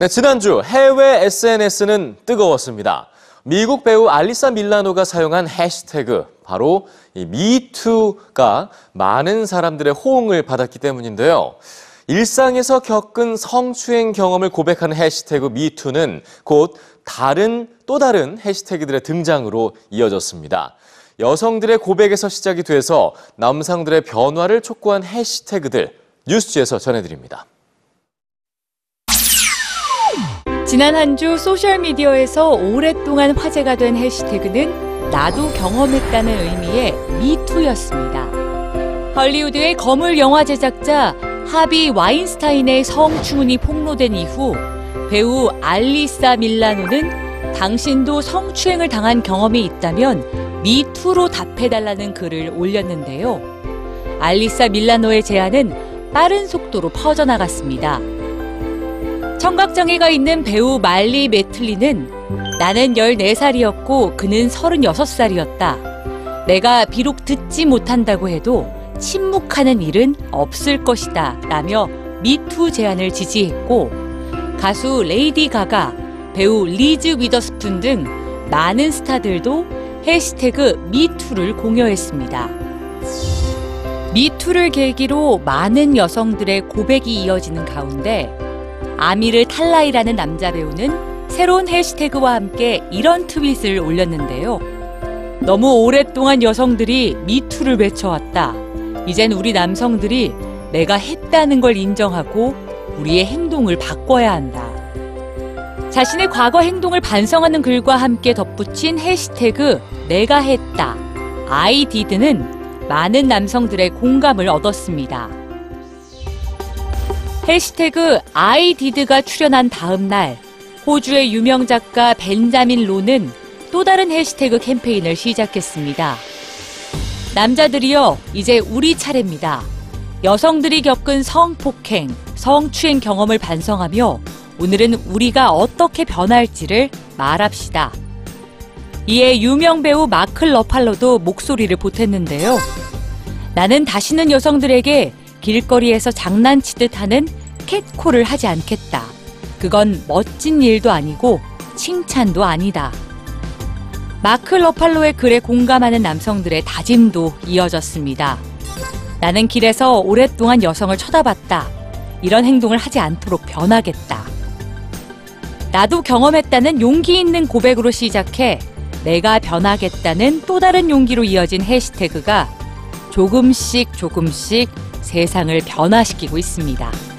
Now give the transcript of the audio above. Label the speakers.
Speaker 1: 네, 지난주 해외 SNS는 뜨거웠습니다. 미국 배우 알리사 밀라노가 사용한 해시태그 바로 이 미투가 많은 사람들의 호응을 받았기 때문인데요. 일상에서 겪은 성추행 경험을 고백하는 해시태그 미투는 곧 다른 또 다른 해시태그들의 등장으로 이어졌습니다. 여성들의 고백에서 시작이 돼서 남성들의 변화를 촉구한 해시태그들 뉴스지에서 전해드립니다.
Speaker 2: 지난 한 주 소셜미디어에서 오랫동안 화제가 된 해시태그는 나도 경험했다는 의미의 미투였습니다. 헐리우드의 거물 영화 제작자 하비 와인스타인의 성추문이 폭로된 이후 배우 알리사 밀라노는 당신도 성추행을 당한 경험이 있다면 미투로 답해달라는 글을 올렸는데요. 알리사 밀라노의 제안은 빠른 속도로 퍼져나갔습니다. 청각장애가 있는 배우 말리 매틀린은 나는 14살이었고 그는 36살이었다. 내가 비록 듣지 못한다고 해도 침묵하는 일은 없을 것이다. 라며 미투 제안을 지지했고 가수 레이디 가가, 배우 리즈 위더스푼 등 많은 스타들도 해시태그 미투를 공유했습니다. 미투를 계기로 많은 여성들의 고백이 이어지는 가운데 아미르 탈라이라는 남자 배우는 새로운 해시태그와 함께 이런 트윗을 올렸는데요. 너무 오랫동안 여성들이 미투를 외쳐왔다. 이젠 우리 남성들이 내가 했다는 걸 인정하고 우리의 행동을 바꿔야 한다. 자신의 과거 행동을 반성하는 글과 함께 덧붙인 해시태그 내가 했다. Did는 많은 남성들의 공감을 얻었습니다. 해시태그 did가 출연한 다음 날 호주의 유명 작가 벤자민 로는 또 다른 해시태그 캠페인을 시작했습니다. 남자들이여 이제 우리 차례입니다. 여성들이 겪은 성폭행, 성추행 경험을 반성하며 오늘은 우리가 어떻게 변할지를 말합시다. 이에 유명 배우 마클 러팔로도 목소리를 보탰는데요. 나는 다시는 여성들에게 길거리에서 장난치듯 하는 캣콜을 하지 않겠다. 그건 멋진 일도 아니고 칭찬도 아니다. 마크 러팔로의 글에 공감하는 남성들의 다짐도 이어졌습니다. 나는 길에서 오랫동안 여성을 쳐다봤다. 이런 행동을 하지 않도록 변하겠다. 나도 경험했다는 용기 있는 고백으로 시작해 내가 변하겠다는 또 다른 용기로 이어진 해시태그가 조금씩 조금씩 세상을 변화시키고 있습니다.